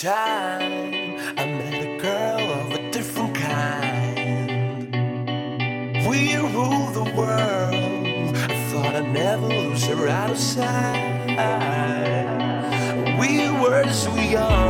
Time I met a girl of a different kind. We rule the world. I thought I'd never lose her out of sight. We were so young.